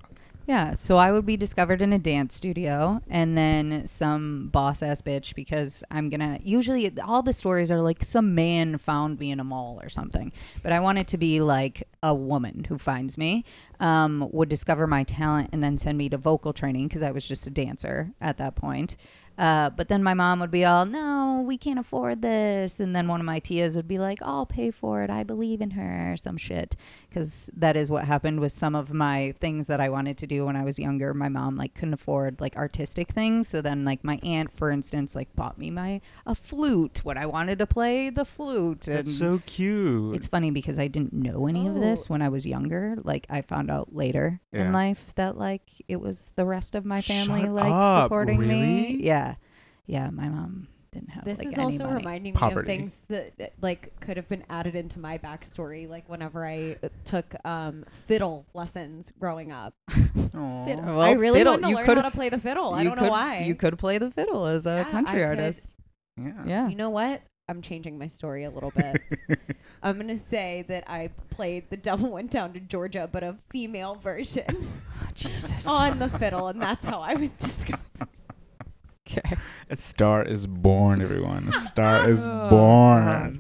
Yeah, so I would be discovered in a dance studio and then some boss ass bitch because I'm gonna usually all the stories are like some man found me in a mall or something. But I want it to be like a woman who finds me, um, would discover my talent and then send me to vocal training because I was just a dancer at that point. Uh, but then my mom would be all, no, we can't afford this. And then one of my tias would be like, I'll pay for it. I believe in her, some shit. Because that is what happened with some of my things that I wanted to do when I was younger. My mom like couldn't afford like artistic things. So then like my aunt, for instance, like bought me my a flute when I wanted to play the flute.
That's so cute.
it's funny because I didn't know any of this
Oh.
when I was younger. Like I found out later
Yeah.
in life that like it was the rest of my family
Shut
like
up.
supporting me.
Really?
Yeah. Yeah, my mom didn't have
This
like,
is
any
also
money.
reminding
Poverty.
me of things that that, like could have been added into my backstory. Like whenever I uh, took um, fiddle lessons growing up. Fiddle.
Well,
I really
fiddle,
wanted to
you
learn
could-
how to play the fiddle. I don't know why.
You could play the fiddle as a
Yeah,
country
I could.
artist.
Yeah.
Yeah.
You know what? I'm changing my story a little bit. I'm gonna say that I played "The Devil Went Down to Georgia," but a female version
Oh, Jesus.
on the fiddle, and that's how I was discovered.
Okay.
A star is born, everyone. A star is
Oh,
born.
God.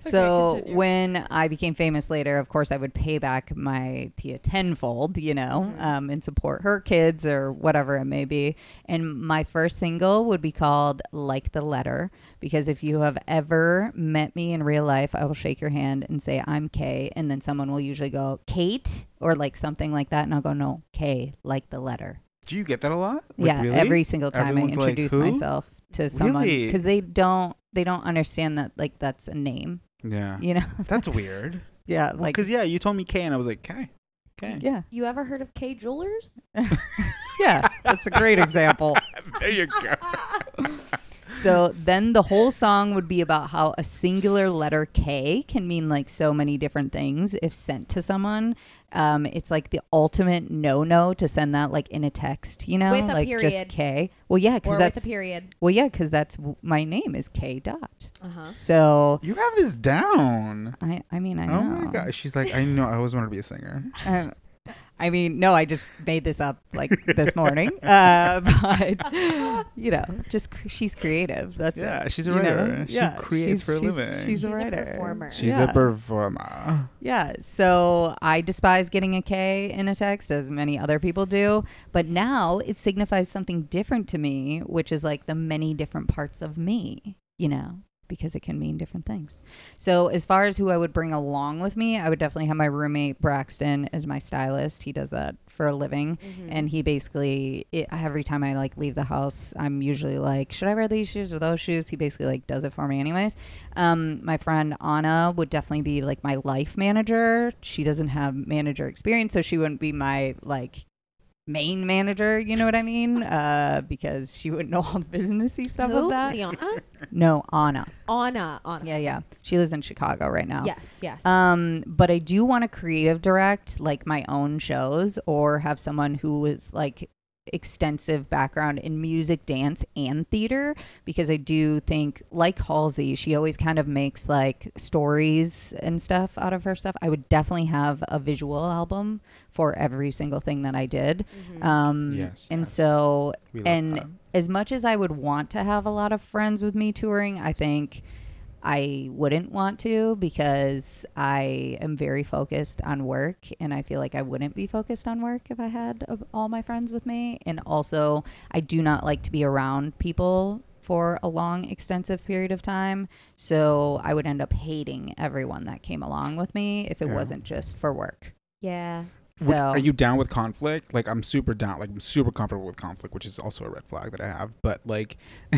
So
continue.
when I became famous later, of course, I would pay back my Tia tenfold, you know,
Mhm.
um, and support her kids or whatever it may be. And my first single would be called "Like the Letter" because if you have ever met me in real life, I will shake your hand and say I'm Kay, and then someone will usually go Kate or like something like that, and I'll go no Kay, like the letter.
Do you get that a lot? Like,
yeah,
really?
every single time
Everyone's
I introduce
"Who?"
myself to someone
Really?
because they don't they don't understand that like that's a name,
Yeah.
you know.
That's weird.
yeah, like
Because yeah, you told me K, and I was like K. K.
yeah,
You ever heard of K Jewelers?
yeah. That's a great example.
there you go.
So then the whole song would be about how a singular letter K can mean like so many different things if sent to someone. Um, it's like the ultimate no no to send that like in a text, you know,
With a
like just. K. Well, yeah,
Or
because
with
that's
a period?
well, yeah, because that's my name is K dot.
Uh huh.
So
You have this down.
I, I mean, I know.
Oh my god. She's like, I know. I always wanted to be a singer.
Um, I mean, no, I just made this up like this morning. Uh, but you know, just cr- she's creative. That's
Yeah,
it,
she's a
you know?
writer. She creates
she's-
for a
she's-
living.
She's, a
She's a
writer.
performer.
She's
yeah.
a performer.
Yeah. So I despise getting a K in a text, as many other people do. But now it signifies something different to me, which is like the many different parts of me, you know, because it can mean different things. So as far as who I would bring along with me, I would definitely have my roommate Braxton as my stylist. He does that for a living.
Mm-hmm.
And he basically, it, every time I like leave the house, I'm usually like, should I wear these shoes or those shoes? He basically like does it for me, anyways. Um, my friend Anna would definitely be like my life manager. She doesn't have manager experience, so she wouldn't be my like main manager. You know what I mean? Uh, because she wouldn't know all the businessy stuff
Who?
of that.
Liana?
No, Anna.
Anna. Anna.
Yeah, yeah. She lives in Chicago right now.
Yes. Yes.
Um, but I do want to creative direct like my own shows or have someone who is like extensive background in music, dance, and theater because I do think like Halsey, she always kind of makes like stories and stuff out of her stuff. I would definitely have a visual album for every single thing that I did. Um
Yes,
and
yes.
so
We
and
that.
as much as I would want to have a lot of friends with me touring, I think I wouldn't want to because I am very focused on work and I feel like I wouldn't be focused on work if I had all my friends with me. And also, I do not like to be around people for a long, extensive period of time. So I would end up hating everyone that came along with me if it
Yeah.
wasn't just for work.
yeah.
So
are you down with conflict? Like I'm super down. Like I'm super comfortable with conflict, which is also a red flag that I have. But like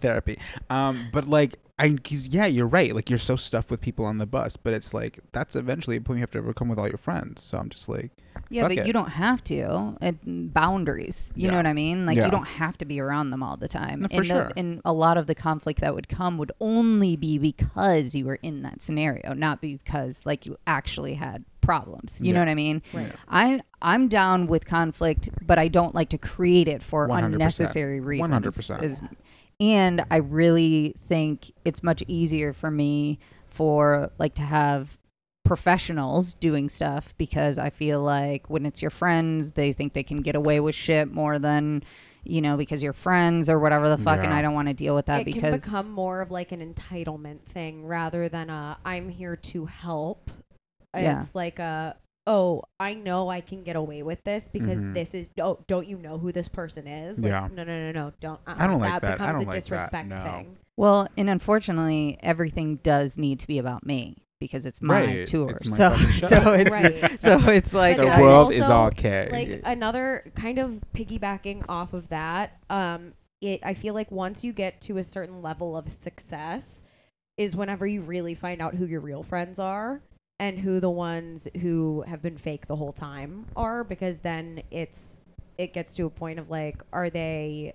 therapy. Um, but like I, cause yeah, you're right. Like you're so stuffed with people on the bus, but it's like that's eventually a point you have to overcome with all your friends. So I'm just like,
Yeah, but
it.
you don't have to. It, boundaries. You know what I mean? Like
Yeah.
you don't have to be around them all the time.
No, for
and, the-
sure.
and a lot of the conflict that would come would only be because you were in that scenario, not because like you actually had problems. You know what I mean?
Right.
I I'm down with conflict, but I don't like to create it for
100%.
unnecessary reasons.
100%.
is- and I really think it's much easier for me for like to have professionals doing stuff because I feel like when it's your friends, they think they can get away with shit more than you know because you're friends or whatever the fuck and I don't want to deal with that
it
because
can become more of like an entitlement thing rather than a I'm here to help.
Yeah.
It's like a oh I know I can get away with this because
Mhm.
this is oh don't you know who this person is? Like,
Yeah.
No no no no don't. Uh,
I don't like
that.
that. I
becomes
don't
a
like that.
disrespect
No.
thing.
well and unfortunately everything does need to be about me because it's my
Right.
tour
It's my
so so it's
Right.
so it's like
the
that's
I-
world is
also,
all okay.
Like another kind of piggybacking off of that, um, it I feel like once you get to a certain level of success, is whenever you really find out who your real friends are and who the ones who have been fake the whole time are, because then it's it gets to a point of like, are they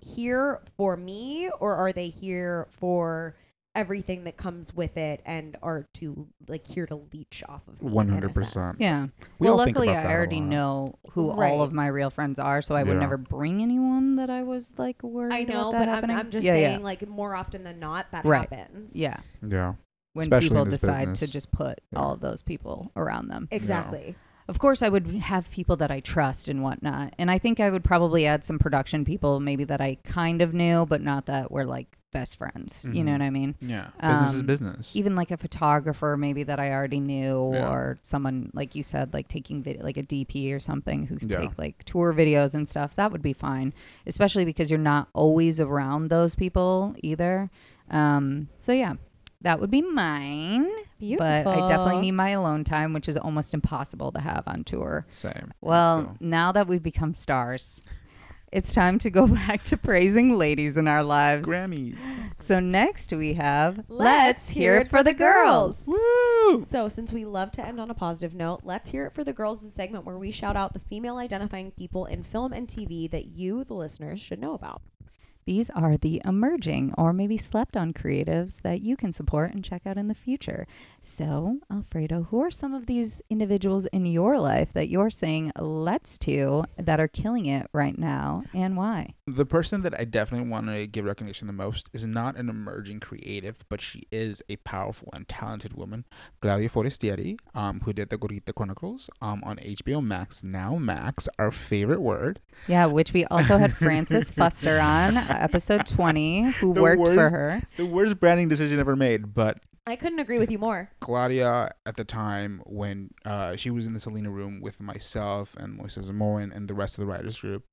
here for me or are they here for everything that comes with it and are to like here to leech off of me
100%.
Yeah.
We
well, luckily, I already know who
Right.
all of my real friends are, so I would
Yeah.
never bring anyone that I was like worried.
I know,
about that
but I'm. I'm just
yeah,
saying,
yeah.
like more often than not, that
Right.
happens.
yeah.
yeah.
When
Especially
people decide
business.
to just put
Yeah.
all of those people around them.
exactly.
Of course, I would have people that I trust and whatnot, and I think I would probably add some production people, maybe that I kind of knew, but not that we're like best friends. You know
Mhm.
what I mean?
Yeah. Business is
Um,
business.
even like a photographer maybe that I already knew
Yeah.
or someone like you said like taking video, like a DP or something who could
Yeah.
take like tour videos and stuff that would be fine especially because you're not always around those people either um so yeah that would be mine but I definitely need my alone time which is almost impossible to have on tour
Same.
Well
go.
now that we've become stars it's time to go back to praising ladies in our lives
Grammys.
so next we have
Let's Hear It for the Girls.
Woo!
So, since we love to end on a positive note, let's hear it for the girls. The segment where we shout out the female identifying people in film and TV that you, the listeners, should know about.
These are the emerging or maybe slept on creatives that you can support and check out in the future. So, Alfredo, who are some of these individuals in your life that you're saying let's to that are killing it right now and why?
The person that I definitely want to give recognition the most is not an emerging creative, but she is a powerful and talented woman, Claudia Forestieri, um, who did the Gordita Chronicles um, on HBO Max. Now Max, our favorite word.
Yeah, which we also had Francis Fuster on, episode 20, who
The
worked for her.
The worst branding decision ever made, but
I couldn't agree with you more.
Claudia at the time when uh, she was in the Selena room with myself and Moises Zamora and the rest of the writers group,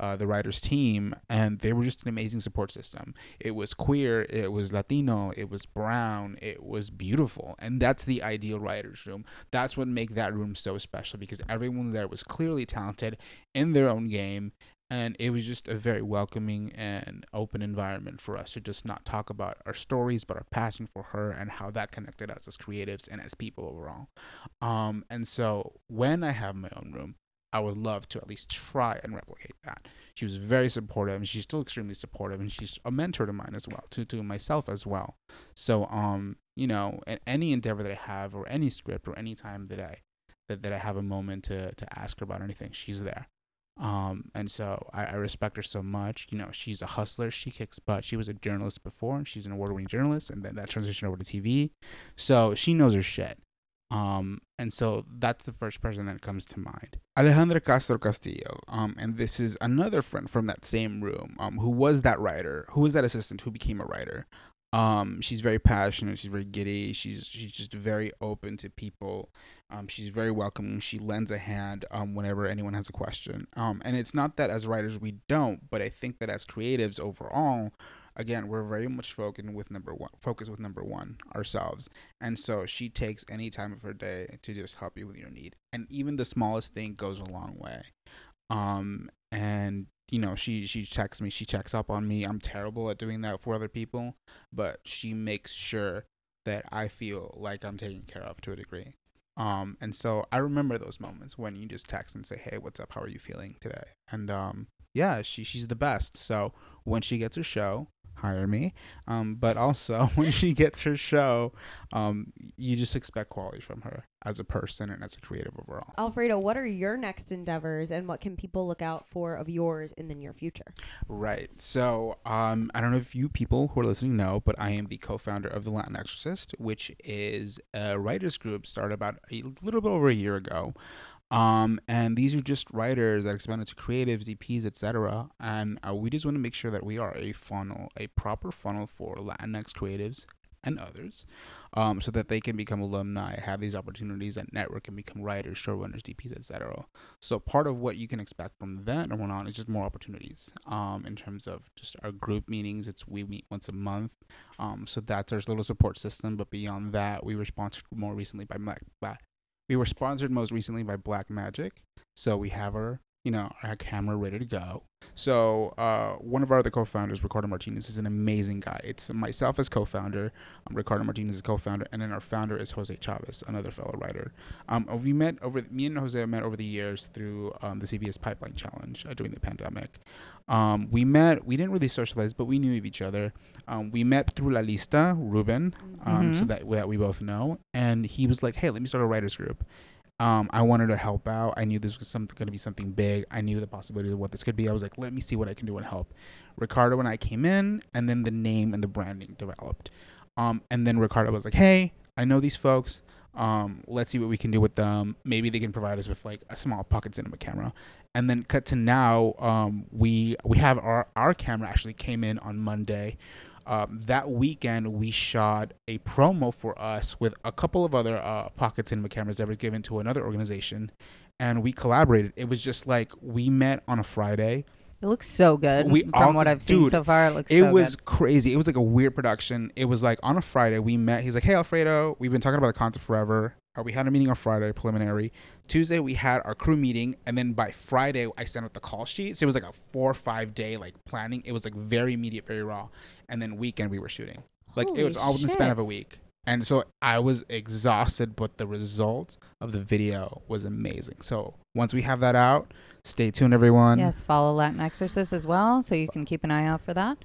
uh, the writers team, and they were just an amazing support system. It was queer, it was Latino, it was brown, it was beautiful, and that's the ideal writers room. That's what make that room so special because everyone there was clearly talented in their own game. And it was just a very welcoming and open environment for us to just not talk about our stories, but our passion for her and how that connected us as creatives and as people overall. Um, and so when I have my own room, I would love to at least try and replicate that. She was very supportive, and she's still extremely supportive, and she's a mentor to mine as well, to to myself as well. So, um, you know, any endeavor that I have, or any script, or any time that I that, that I have a moment to to ask her about anything, she's there. Um, and so I, I respect her so much. You know, she's a hustler. She kicks butt. She was a journalist before, and she's an award-winning journalist, and then that transitioned over to TV. So she knows her shit. Um, and so that's the first person that comes to mind. Alejandra Castro Castillo. Um, and this is another friend from that same room. Um, who was that writer? Who was that assistant? Who became a writer? Um, she's very passionate. She's very giddy. She's she's just very open to people. Um, she's very welcoming. She lends a hand um, whenever anyone has a question. Um, and it's not that as writers we don't, but I think that as creatives overall, again, we're very much focused with number one, with number one ourselves. And so she takes any time of her day to just help you with your need. And even the smallest thing goes a long way. Um, and you know, she she checks me, she checks up on me. I'm terrible at doing that for other people, but she makes sure that I feel like I'm taken care of to a degree. Um, and so I remember those moments when you just text and say, "Hey, what's up? How are you feeling today?" And um, yeah, she she's the best. So when she gets her show, hire me. Um, but also when she gets her show, um, you just expect quality from her as a person and as a creative overall.
Alfredo, what are your next endeavors and what can people look out for of yours in the near future?
Right. So, um, I don't know if you people who are listening know, but I am the co-founder of the Latin Exorcist, which is a writers group started about a little bit over a year ago. Um, and these are just writers that expand into creatives, EPs, etc. And uh, we just want to make sure that we are a funnel, a proper funnel for Latinx creatives and others, um, so that they can become alumni, have these opportunities at network, and become writers, showrunners, DPs, etc. So part of what you can expect from that and on is just more opportunities. Um, in terms of just our group meetings, it's we meet once a month. Um, so that's our little support system. But beyond that, we were sponsored more recently by Black. Black we were sponsored most recently by Blackmagic. So we have our, you know, our camera ready to go. So uh, one of our other co-founders, Ricardo Martinez, is an amazing guy. It's myself as co-founder, um, Ricardo Martinez is co-founder, and then our founder is Jose Chavez, another fellow writer. Um, we met over me and Jose met over the years through um, the CVS Pipeline Challenge uh, during the pandemic. Um, we met. We didn't really socialize, but we knew of each other. Um, we met through La Lista, Ruben, um, so
Mhm.
that that we both know. And he was like, "Hey, let me start a writers group." Um, I wanted to help out. I knew this was going to be something big. I knew the possibilities of what this could be. I was like, "Let me see what I can do and help." Ricardo and I came in, and then the name and the branding developed. Um, and then Ricardo was like, "Hey, I know these folks. Um, let's see what we can do with them. Maybe they can provide us with like a small pocket cinema camera." And then cut to now, um, we we have our our camera actually came in on Monday. Um, that weekend, we shot a promo for us with a couple of other uh, pocket cinema cameras that was given to another organization, and we collaborated. It was just like we met on a Friday.
It looks so good.
We
From
all-
what I've seen so far, it looks so good.
It
so
was
good.
crazy. It was like a weird production. It was like on a Friday we met. He's like, "Hey Alfredo, we've been talking about the concept forever. Uh, we had a meeting on Friday, preliminary. Tuesday we had our crew meeting, and then by Friday I sent out the call sheet. So it was like a four or five day like planning. It was like very immediate, very raw. And then weekend we were shooting. Like it was all in the span of a week. And so I was exhausted, but the result of the video was amazing. So once we have that out, stay tuned, everyone.
Yes, follow Latin Exorcist as well, so you can keep an eye out for that.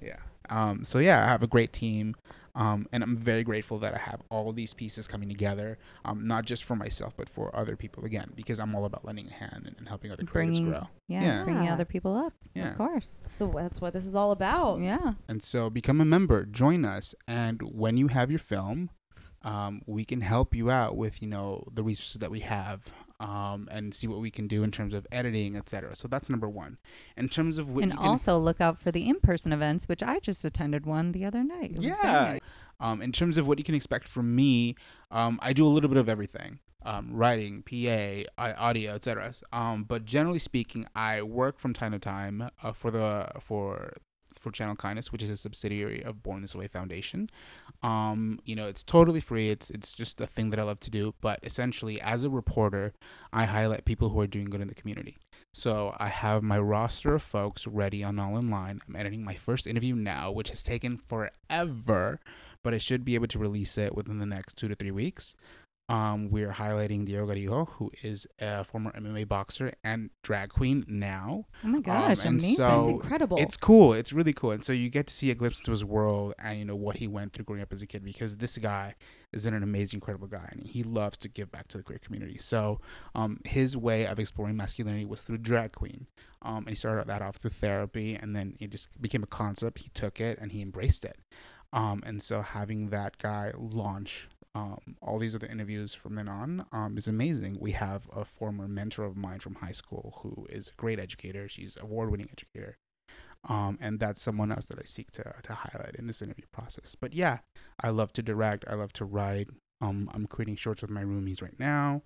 Yeah. Um, so yeah, I have a great team. Um, and I'm very grateful that I have all these pieces coming together, um, not just for myself, but for other people again, because I'm all about lending a hand and, and helping other creatives
Bringing-
grow.
Yeah,
Yeah.
bringing other people up.
Yeah.
Of course.
That's, the, that's what this is all about.
Yeah.
And so become a member, join us, and when you have your film, um, we can help you out with you know the resources that we have um, and see what we can do in terms of editing, etc. So that's number one. In terms of what
and
you can,
also look out for the in-person events, which I just attended one the other night.
Yeah. Um, in terms of what you can expect from me, um, I do a little bit of everything. Um, writing, PA, audio, etc. Um, but generally speaking, I work from time to time uh, for the for for Channel Kindness, which is a subsidiary of Born This Way Foundation. Um, you know, it's totally free. It's it's just a thing that I love to do. But essentially, as a reporter, I highlight people who are doing good in the community. So I have my roster of folks ready on All in Line. I'm editing my first interview now, which has taken forever, but I should be able to release it within the next two to three weeks. Um, we're highlighting Diego Garijo, who is a former MMA boxer and drag queen now.
Oh my gosh,
and
amazing.
so-
That's incredible.
It's cool. It's really cool. And so you get to see a glimpse into his world and you know what he went through growing up as a kid because this guy has been an amazing, incredible guy and he loves to give back to the queer community. So um, his way of exploring masculinity was through drag queen. Um, and he started that off through therapy and then it just became a concept. He took it and he embraced it. Um, and so having that guy launch um, all these other interviews from then on um, is amazing. We have a former mentor of mine from high school who is a great educator. She's award-winning educator, um, and that's someone else that I seek to to highlight in this interview process. But yeah, I love to direct. I love to write. Um, I'm creating shorts with my roomies right now.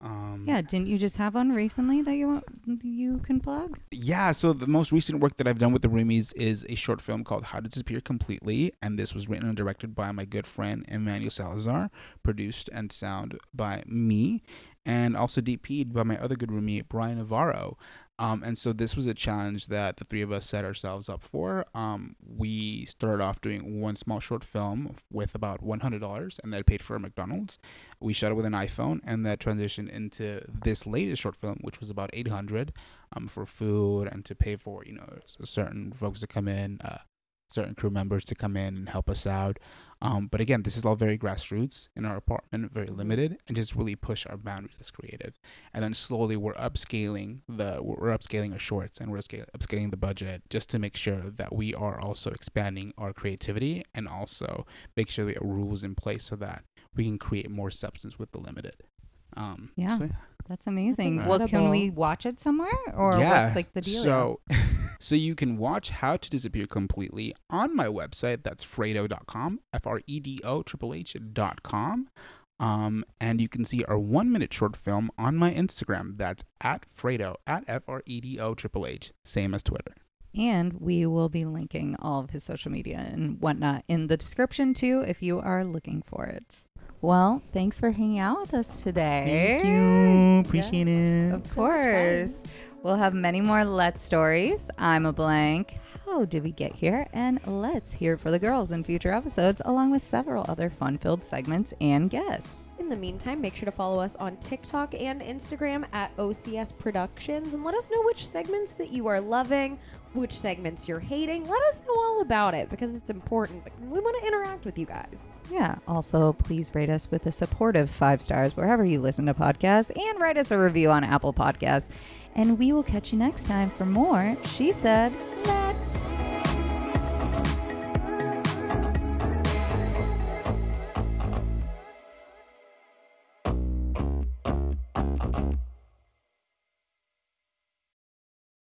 Um,
yeah, didn't you just have one recently that you want, you can plug?
Yeah, so the most recent work that I've done with the Roomies is a short film called How to Disappear Completely, and this was written and directed by my good friend Emmanuel Salazar, produced and sound by me, and also DP'd by my other good roomie Brian Navarro. Um, and so this was a challenge that the three of us set ourselves up for. Um, we started off doing one small short film with about $100, and that paid for a McDonald's. We shot it with an iPhone, and that transitioned into this latest short film, which was about 800 um, for food and to pay for you know certain folks to come in, uh, certain crew members to come in and help us out. Um, but again, this is all very grassroots in our apartment, very limited, and just really push our boundaries as creative. And then slowly we're upscaling the we're upscaling our shorts and we're upscaling, upscaling the budget just to make sure that we are also expanding our creativity and also make sure we have rules in place so that we can create more substance with the limited. Um,
Yeah.
so
That's amazing. well, can we watch it somewhere, or what's like the deal?
So, so you can watch How to Disappear Completely on my website. That's fredo.com, F R E D O triple H dot com. Um, and you can see our one minute short film on my Instagram. That's at Fredo, at F R E D O triple H, same as Twitter.
And we will be linking all of his social media and whatnot in the description too if you are looking for it. Well, thanks for hanging out with us today.
Thank you. Appreciate it.
Of
So
course. We'll have many more Let's stories. I'm a blank. How did we get here? And let's hear for the girls in future episodes, along with several other fun filled segments and guests.
In the meantime, make sure to follow us on TikTok and Instagram at OCS Productions and let us know which segments that you are loving, which segments you're hating. Let us know all about it because it's important. We want to interact with you guys.
Yeah. Also, please rate us with a supportive five stars wherever you listen to podcasts and write us a review on Apple Podcasts. And we will catch you next time for more. She said.
Bye.